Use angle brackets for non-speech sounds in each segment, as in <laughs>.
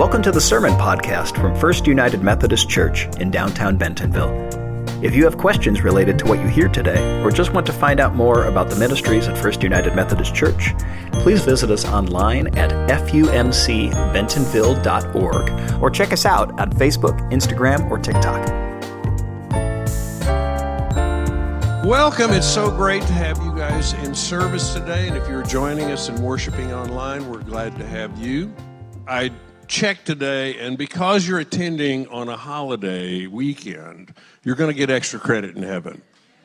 Welcome to the Sermon Podcast from First United Methodist Church in downtown Bentonville. If you have questions related to what you hear today, or just want to find out more about the ministries at First United Methodist Church, please visit us online at fumcbentonville.org or check us out on Facebook, Instagram, or TikTok. Welcome. It's so great to have you guys in service today. And if you're joining us and worshiping online, we're glad to have you. I checked today, and because you're attending on a holiday weekend, you're going to get extra credit in heaven.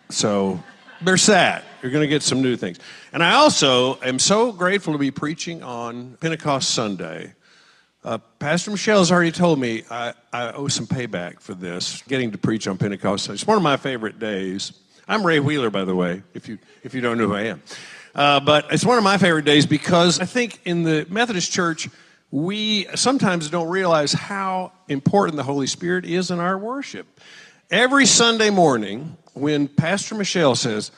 So there's that. You're going to get some new things. And I also am so grateful to be preaching on Pentecost Sunday. Uh, Pastor Michelle has already told me I, I owe some payback for this, getting to preach on Pentecost Sunday. It's one of my favorite days. I'm Ray Wheeler, by the way, if you, if you don't know who I am. Uh, but it's one of my favorite days because I think in the Methodist Church, we sometimes don't realize how important the Holy Spirit is in our worship. Every Sunday morning, when Pastor Michelle says,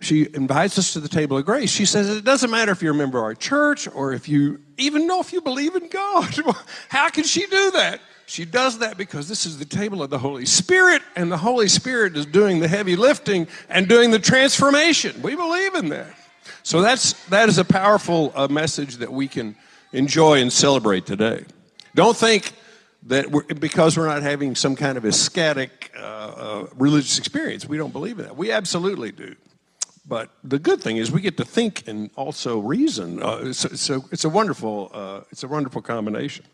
she invites us to the table of grace. She says, It doesn't matter if you're a member of our church or if you even know if you believe in God. <laughs> How can she do that? She does that because this is the table of the Holy Spirit, and the Holy Spirit is doing the heavy lifting and doing the transformation. We believe in that. So that's, that is a powerful uh, message that we can enjoy and celebrate today. Don't think that we're, because we're not having some kind of ecstatic uh, uh, religious experience, we don't believe in that. We absolutely do. But the good thing is we get to think and also reason. Uh, so, so, it's a wonderful, uh, it's a wonderful combination.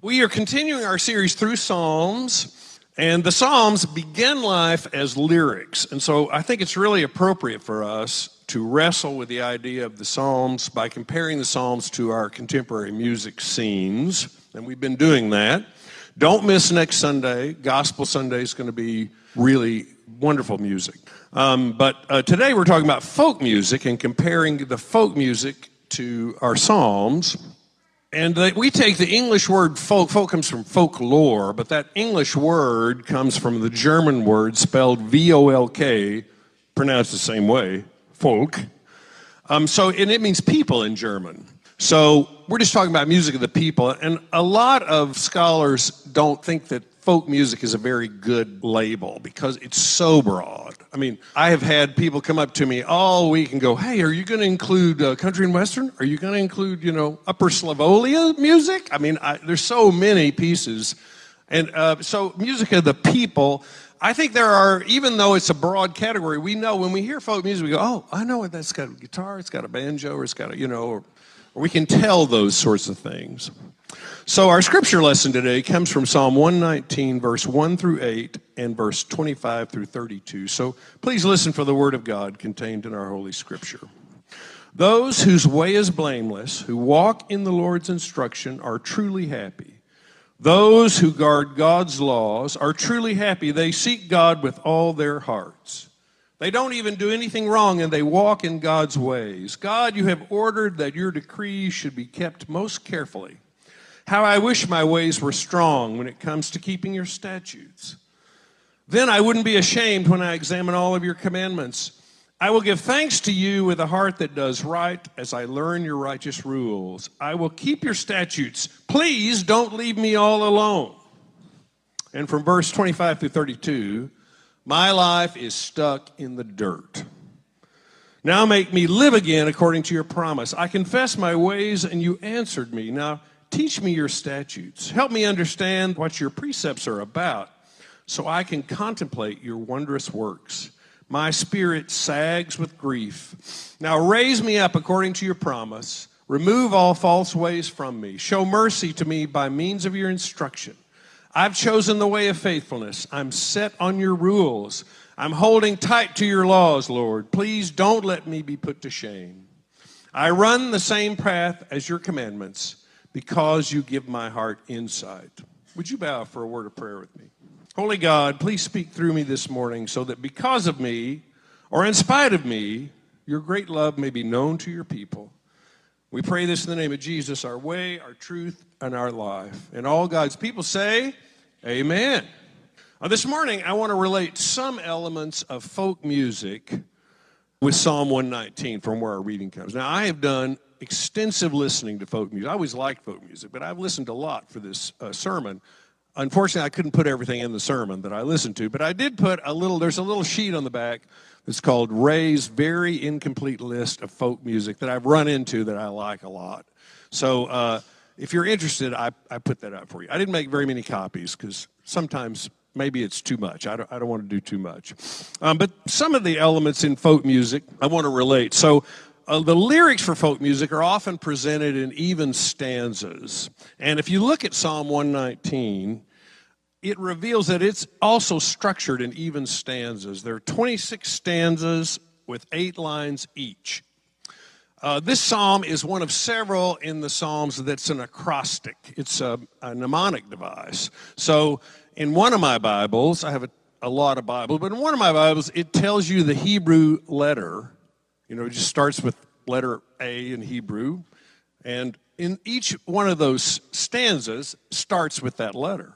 We are continuing our series through Psalms, and the Psalms begin life as lyrics. And so I think it's really appropriate for us to wrestle with the idea of the Psalms by comparing the Psalms to our contemporary music scenes. And we've been doing that. Don't miss next Sunday. Gospel Sunday is going to be really wonderful music. Um, but uh, today we're talking about folk music and comparing the folk music to our Psalms. And we take the English word folk, folk comes from folklore, but that English word comes from the German word spelled V O L K, pronounced the same way, folk. Um, so, and it means people in German. So we're just talking about music of the people, and a lot of scholars don't think that folk music is a very good label because it's so broad. I mean, I have had people come up to me all week and go, "Hey, are you going to include uh, country and western? Are you going to include, you know, Upper Slavolia music?" I mean, I, there's so many pieces, and uh, so music of the people. I think there are, even though it's a broad category, we know when we hear folk music, we go, oh, I know it. That's got a guitar, it's got a banjo, or it's got a, you know, or, or we can tell those sorts of things. So our scripture lesson today comes from Psalm 119, verse 1 through 8, and verse 25 through 32. So please listen for the word of God contained in our Holy Scripture. Those whose way is blameless, who walk in the Lord's instruction, are truly happy. Those who guard God's laws are truly happy. They seek God with all their hearts. They don't even do anything wrong and they walk in God's ways. God, you have ordered that your decrees should be kept most carefully. How I wish my ways were strong when it comes to keeping your statutes. Then I wouldn't be ashamed when I examine all of your commandments. I will give thanks to you with a heart that does right as I learn your righteous rules. I will keep your statutes. Please don't leave me all alone. And from verse 25 through 32, my life is stuck in the dirt. Now make me live again according to your promise. I confess my ways and you answered me. Now teach me your statutes. Help me understand what your precepts are about so I can contemplate your wondrous works. My spirit sags with grief. Now raise me up according to your promise. Remove all false ways from me. Show mercy to me by means of your instruction. I've chosen the way of faithfulness. I'm set on your rules. I'm holding tight to your laws, Lord. Please don't let me be put to shame. I run the same path as your commandments because you give my heart insight. Would you bow for a word of prayer with me? Holy God, please speak through me this morning so that because of me, or in spite of me, your great love may be known to your people. We pray this in the name of Jesus, our way, our truth, and our life. And all God's people say, Amen. Now, this morning, I want to relate some elements of folk music with Psalm 119 from where our reading comes. Now, I have done extensive listening to folk music. I always liked folk music, but I've listened a lot for this uh, sermon. Unfortunately, I couldn't put everything in the sermon that I listened to, but I did put a little, there's a little sheet on the back that's called Ray's Very Incomplete List of Folk Music that I've run into that I like a lot. So uh, if you're interested, I, I put that up for you. I didn't make very many copies because sometimes maybe it's too much. I don't, I don't want to do too much. Um, but some of the elements in folk music I want to relate. So uh, the lyrics for folk music are often presented in even stanzas. And if you look at Psalm 119, it reveals that it's also structured in even stanzas. There are 26 stanzas with eight lines each. Uh, this psalm is one of several in the psalms that's an acrostic. It's a, a mnemonic device. So, in one of my Bibles, I have a, a lot of Bibles, but in one of my Bibles, it tells you the Hebrew letter. You know, it just starts with letter A in Hebrew, and in each one of those stanzas starts with that letter.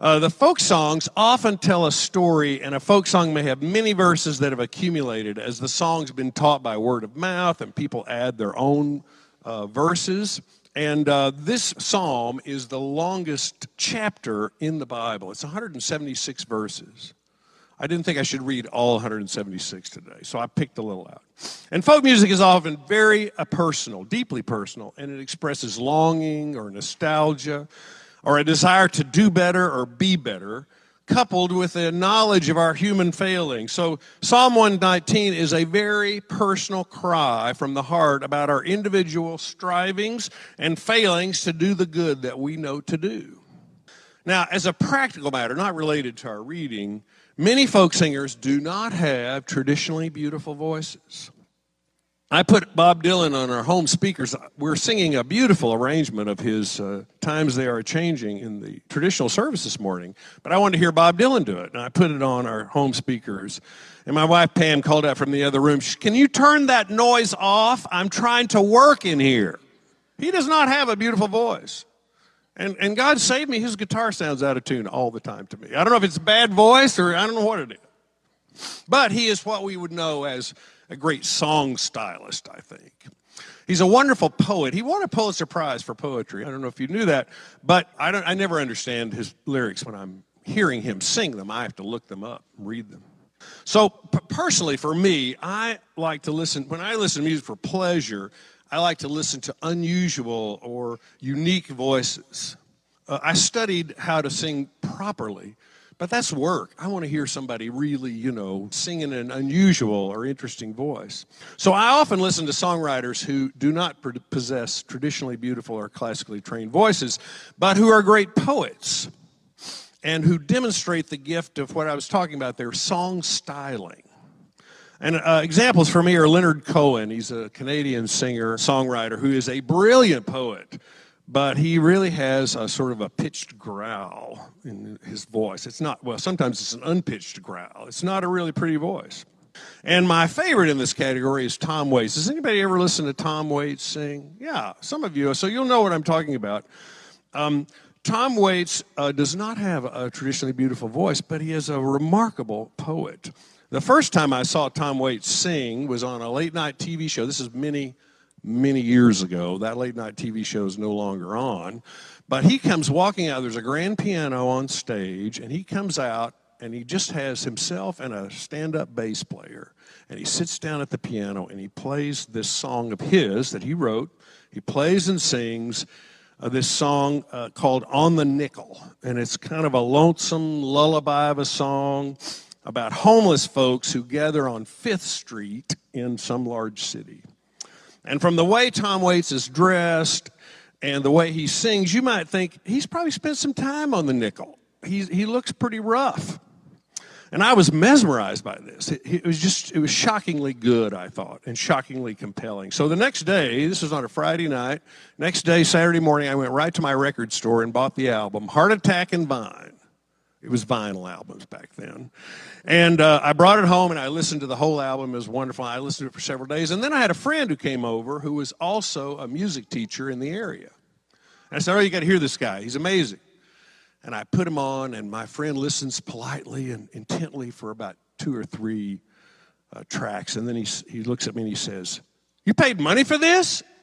Uh, the folk songs often tell a story, and a folk song may have many verses that have accumulated as the song's been taught by word of mouth, and people add their own uh, verses. And uh, this psalm is the longest chapter in the Bible. It's 176 verses. I didn't think I should read all 176 today, so I picked a little out. And folk music is often very uh, personal, deeply personal, and it expresses longing or nostalgia or a desire to do better or be better, coupled with a knowledge of our human failings. So, Psalm 119 is a very personal cry from the heart about our individual strivings and failings to do the good that we know to do. Now, as a practical matter, not related to our reading, many folk singers do not have traditionally beautiful voices. I put Bob Dylan on our home speakers. We're singing a beautiful arrangement of his uh, Times They Are Changing in the traditional service this morning, but I wanted to hear Bob Dylan do it, and I put it on our home speakers. And my wife Pam called out from the other room, Can you turn that noise off? I'm trying to work in here. He does not have a beautiful voice. And, and God saved me, his guitar sounds out of tune all the time to me. I don't know if it's a bad voice or I don't know what it is. But he is what we would know as a great song stylist, I think. He's a wonderful poet. He won a Pulitzer Prize for poetry. I don't know if you knew that, but I, don't, I never understand his lyrics when I'm hearing him sing them. I have to look them up, read them. So, personally, for me, I like to listen, when I listen to music for pleasure, I like to listen to unusual or unique voices. Uh, I studied how to sing properly but that's work. I want to hear somebody really, you know, singing an unusual or interesting voice. So I often listen to songwriters who do not possess traditionally beautiful or classically trained voices, but who are great poets and who demonstrate the gift of what I was talking about their song styling. And uh, examples for me are Leonard Cohen. He's a Canadian singer, songwriter who is a brilliant poet but he really has a sort of a pitched growl in his voice. It's not, well, sometimes it's an unpitched growl. It's not a really pretty voice. And my favorite in this category is Tom Waits. Has anybody ever listened to Tom Waits sing? Yeah, some of you. So you'll know what I'm talking about. Um, Tom Waits uh, does not have a traditionally beautiful voice, but he is a remarkable poet. The first time I saw Tom Waits sing was on a late night TV show. This is many many years ago. That late night TV show is no longer on. But he comes walking out. There's a grand piano on stage, and he comes out and he just has himself and a stand up bass player. And he sits down at the piano and he plays this song of his that he wrote. He plays and sings uh, this song uh, called On the Nickel. And it's kind of a lonesome lullaby of a song about homeless folks who gather on Fifth Street in some large city. And from the way Tom Waits is dressed and the way he sings, you might think he's probably spent some time on the nickel. He's, he looks pretty rough. And I was mesmerized by this. It, it, was just, it was shockingly good, I thought, and shockingly compelling. So the next day, this was on a Friday night, next day, Saturday morning, I went right to my record store and bought the album, Heart Attack and Vine. It was vinyl albums back then. And uh, I brought it home and I listened to the whole album. It was wonderful. I listened to it for several days. And then I had a friend who came over who was also a music teacher in the area. And I said, Oh, you got to hear this guy. He's amazing. And I put him on, and my friend listens politely and intently for about two or three uh, tracks. And then he, he looks at me and he says, You paid money for this? <laughs>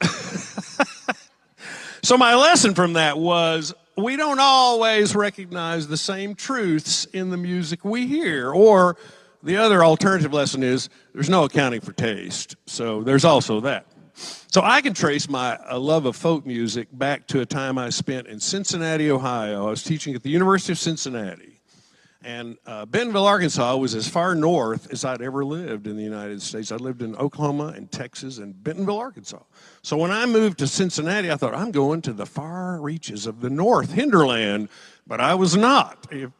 so, my lesson from that was we don't always recognize the same truths in the music we hear. Or the other alternative lesson is there's no accounting for taste. So, there's also that. So I can trace my love of folk music back to a time I spent in Cincinnati, Ohio. I was teaching at the University of Cincinnati. And uh, Bentonville, Arkansas was as far north as I'd ever lived in the United States. I lived in Oklahoma and Texas and Bentonville, Arkansas. So when I moved to Cincinnati, I thought, I'm going to the far reaches of the north, hinterland. But I was not. If,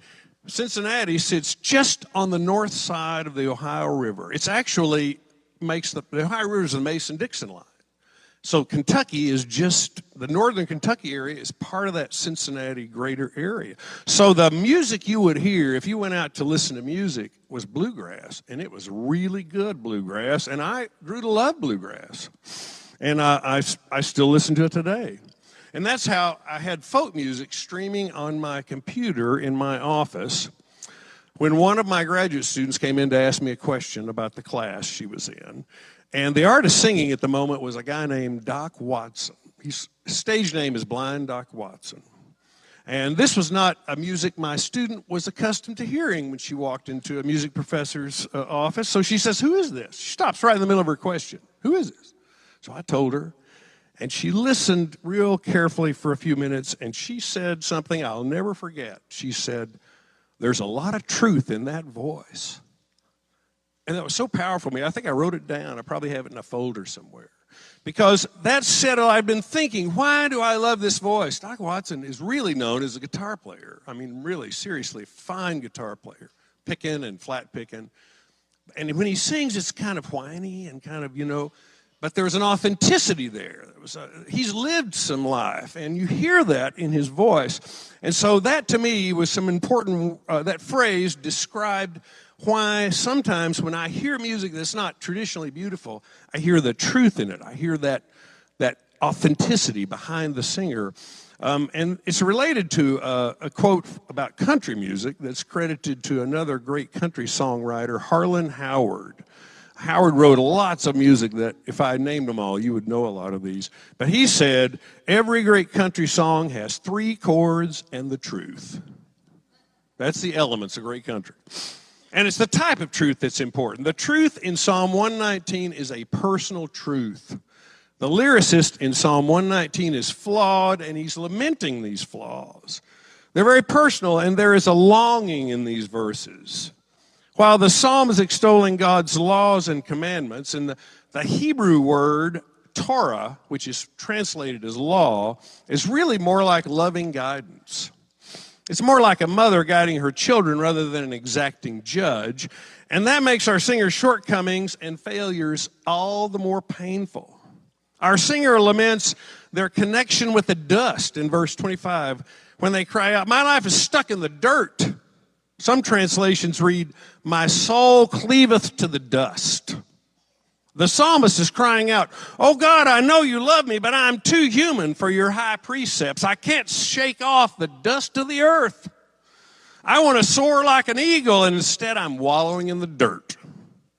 Cincinnati sits just on the north side of the Ohio River. It's actually makes the, the Ohio River is the Mason Dixon line. So Kentucky is just the northern Kentucky area is part of that Cincinnati greater area. So the music you would hear if you went out to listen to music was bluegrass, and it was really good bluegrass, and I grew to love bluegrass, and I, I, I still listen to it today. And that's how I had folk music streaming on my computer in my office when one of my graduate students came in to ask me a question about the class she was in. And the artist singing at the moment was a guy named Doc Watson. His stage name is Blind Doc Watson. And this was not a music my student was accustomed to hearing when she walked into a music professor's uh, office. So she says, Who is this? She stops right in the middle of her question. Who is this? So I told her, and she listened real carefully for a few minutes, and she said something I'll never forget. She said, There's a lot of truth in that voice. And that was so powerful for me. I think I wrote it down. I probably have it in a folder somewhere. Because that said, I've been thinking, why do I love this voice? Doc Watson is really known as a guitar player. I mean, really, seriously, fine guitar player, picking and flat picking. And when he sings, it's kind of whiny and kind of, you know, but there's an authenticity there. A, he's lived some life, and you hear that in his voice. And so that to me was some important, uh, that phrase described why sometimes when I hear music that's not traditionally beautiful, I hear the truth in it. I hear that, that authenticity behind the singer. Um, and it's related to uh, a quote about country music that's credited to another great country songwriter, Harlan Howard. Howard wrote lots of music that, if I named them all, you would know a lot of these. But he said, Every great country song has three chords and the truth. That's the elements of great country. And it's the type of truth that's important. The truth in Psalm 119 is a personal truth. The lyricist in Psalm 119 is flawed and he's lamenting these flaws. They're very personal and there is a longing in these verses. While the psalm is extolling God's laws and commandments, and the, the Hebrew word Torah, which is translated as law, is really more like loving guidance. It's more like a mother guiding her children rather than an exacting judge. And that makes our singer's shortcomings and failures all the more painful. Our singer laments their connection with the dust in verse 25 when they cry out, My life is stuck in the dirt. Some translations read, My soul cleaveth to the dust. The psalmist is crying out, Oh God, I know you love me, but I'm too human for your high precepts. I can't shake off the dust of the earth. I want to soar like an eagle, and instead I'm wallowing in the dirt.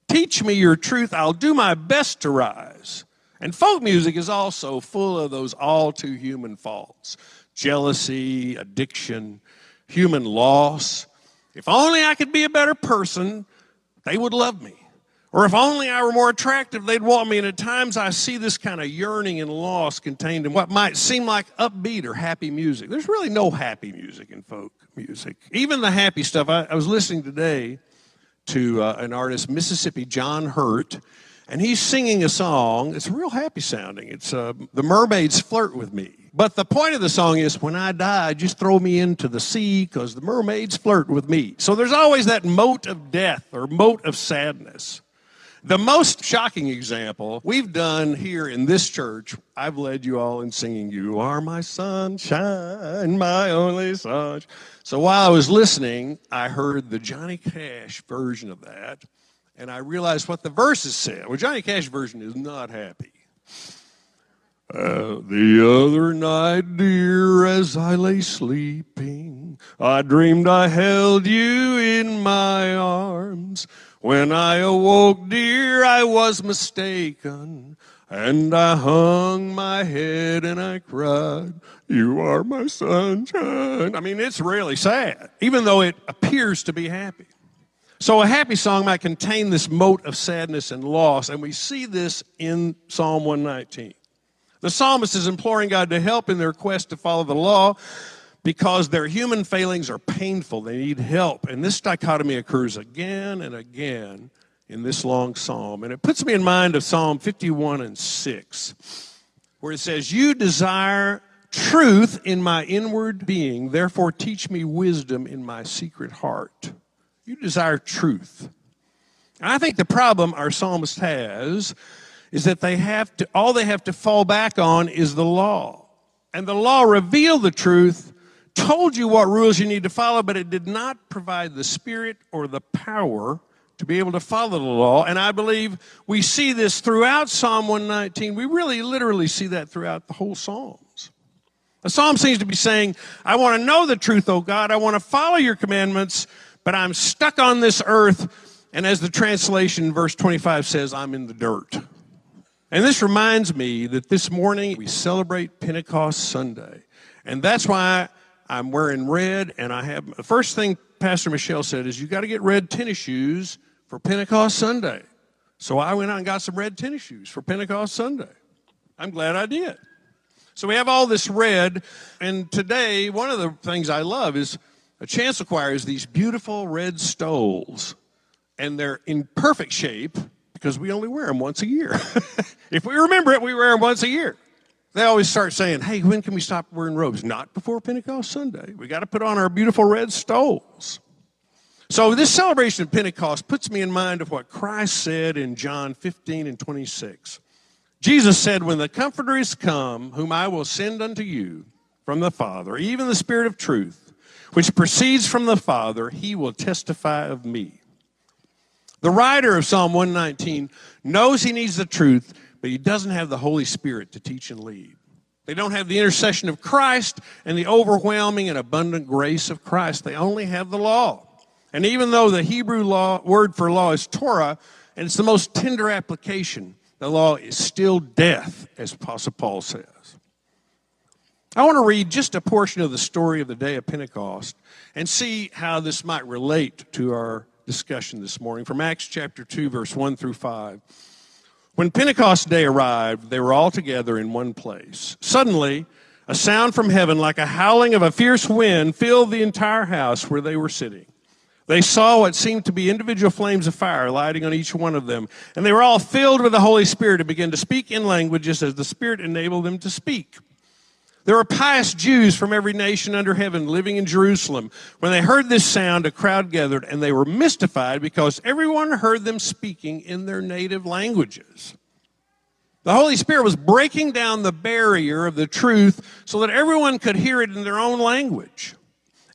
Teach me your truth. I'll do my best to rise. And folk music is also full of those all too human faults jealousy, addiction, human loss. If only I could be a better person, they would love me. Or if only I were more attractive, they'd want me. And at times I see this kind of yearning and loss contained in what might seem like upbeat or happy music. There's really no happy music in folk music. Even the happy stuff. I, I was listening today to uh, an artist, Mississippi John Hurt, and he's singing a song. It's real happy sounding. It's uh, The Mermaids Flirt With Me. But the point of the song is when I die, just throw me into the sea because the mermaids flirt with me. So there's always that mote of death or mote of sadness. The most shocking example we've done here in this church, I've led you all in singing, You Are My Sunshine, My Only Sunshine. So while I was listening, I heard the Johnny Cash version of that, and I realized what the verses said. Well, Johnny Cash version is not happy. Uh, the other night, dear, as I lay sleeping, I dreamed I held you in my arms. When I awoke, dear, I was mistaken. And I hung my head and I cried, You are my sunshine. I mean, it's really sad, even though it appears to be happy. So, a happy song might contain this mote of sadness and loss, and we see this in Psalm 119. The psalmist is imploring God to help in their quest to follow the law because their human failings are painful. They need help. And this dichotomy occurs again and again in this long psalm. And it puts me in mind of Psalm 51 and 6, where it says, You desire truth in my inward being, therefore teach me wisdom in my secret heart. You desire truth. And I think the problem our psalmist has is that they have to, all they have to fall back on is the law. And the law revealed the truth, told you what rules you need to follow, but it did not provide the spirit or the power to be able to follow the law. And I believe we see this throughout Psalm 119. We really literally see that throughout the whole Psalms. The Psalm seems to be saying, I want to know the truth, O God. I want to follow your commandments, but I'm stuck on this earth. And as the translation, verse 25 says, I'm in the dirt. And this reminds me that this morning we celebrate Pentecost Sunday. And that's why I'm wearing red. And I have the first thing Pastor Michelle said is, You got to get red tennis shoes for Pentecost Sunday. So I went out and got some red tennis shoes for Pentecost Sunday. I'm glad I did. So we have all this red, and today one of the things I love is a chancel choir is these beautiful red stoles, and they're in perfect shape because we only wear them once a year. <laughs> if we remember it, we wear them once a year. They always start saying, "Hey, when can we stop wearing robes?" Not before Pentecost Sunday. We got to put on our beautiful red stoles. So, this celebration of Pentecost puts me in mind of what Christ said in John 15 and 26. Jesus said, When the Comforter is come, whom I will send unto you from the Father, even the Spirit of truth, which proceeds from the Father, he will testify of me. The writer of Psalm 119 knows he needs the truth, but he doesn't have the Holy Spirit to teach and lead. They don't have the intercession of Christ and the overwhelming and abundant grace of Christ. They only have the law. And even though the Hebrew law, word for law is Torah, and it's the most tender application, the law is still death, as Apostle Paul says. I want to read just a portion of the story of the day of Pentecost and see how this might relate to our discussion this morning from Acts chapter 2, verse 1 through 5. When Pentecost day arrived, they were all together in one place. Suddenly, a sound from heaven like a howling of a fierce wind filled the entire house where they were sitting. They saw what seemed to be individual flames of fire lighting on each one of them, and they were all filled with the Holy Spirit and began to speak in languages as the Spirit enabled them to speak. There were pious Jews from every nation under heaven living in Jerusalem. When they heard this sound, a crowd gathered, and they were mystified because everyone heard them speaking in their native languages. The Holy Spirit was breaking down the barrier of the truth so that everyone could hear it in their own language.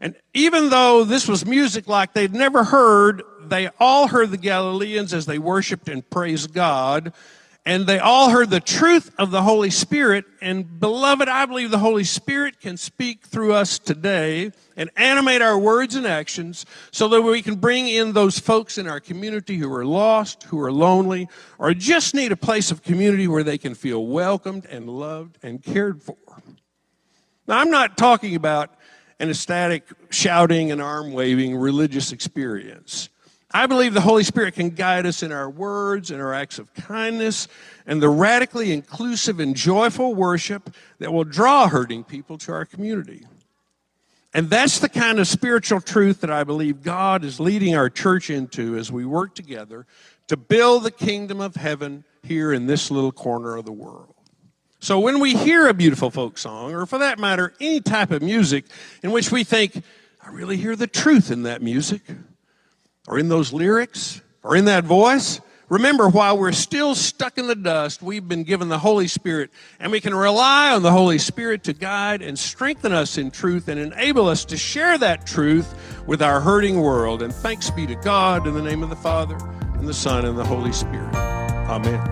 And even though this was music like they'd never heard, they all heard the Galileans as they worshiped and praised God. And they all heard the truth of the Holy Spirit. And beloved, I believe the Holy Spirit can speak through us today and animate our words and actions so that we can bring in those folks in our community who are lost, who are lonely, or just need a place of community where they can feel welcomed and loved and cared for. Now, I'm not talking about an ecstatic shouting and arm waving religious experience. I believe the Holy Spirit can guide us in our words and our acts of kindness and the radically inclusive and joyful worship that will draw hurting people to our community. And that's the kind of spiritual truth that I believe God is leading our church into as we work together to build the kingdom of heaven here in this little corner of the world. So when we hear a beautiful folk song, or for that matter, any type of music in which we think, I really hear the truth in that music, or in those lyrics, or in that voice, remember while we're still stuck in the dust, we've been given the Holy Spirit, and we can rely on the Holy Spirit to guide and strengthen us in truth and enable us to share that truth with our hurting world. And thanks be to God in the name of the Father, and the Son, and the Holy Spirit. Amen.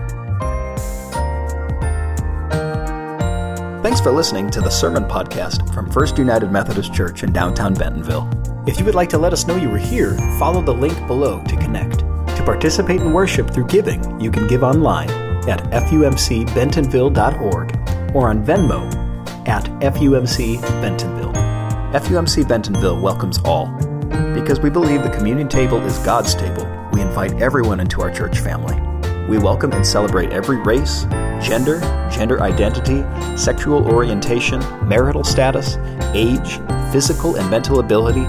Thanks for listening to the Sermon Podcast from First United Methodist Church in downtown Bentonville. If you would like to let us know you were here, follow the link below to connect. To participate in worship through giving, you can give online at fumcbentonville.org or on Venmo at FUMC Bentonville. FUMC Bentonville welcomes all. Because we believe the communion table is God's table, we invite everyone into our church family. We welcome and celebrate every race, gender, gender identity, sexual orientation, marital status, age, physical and mental ability,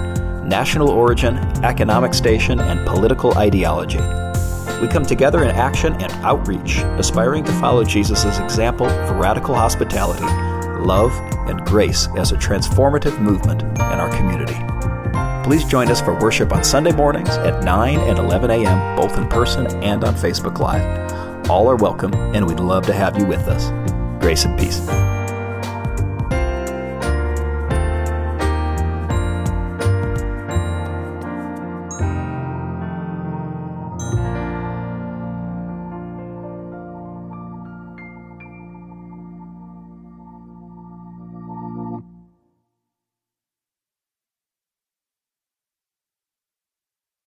national origin, economic station, and political ideology. We come together in action and outreach, aspiring to follow Jesus' example of radical hospitality, love, and grace as a transformative movement in our community. Please join us for worship on Sunday mornings at 9 and 11 a.m., both in person and on Facebook Live. All are welcome, and we'd love to have you with us. Grace and peace.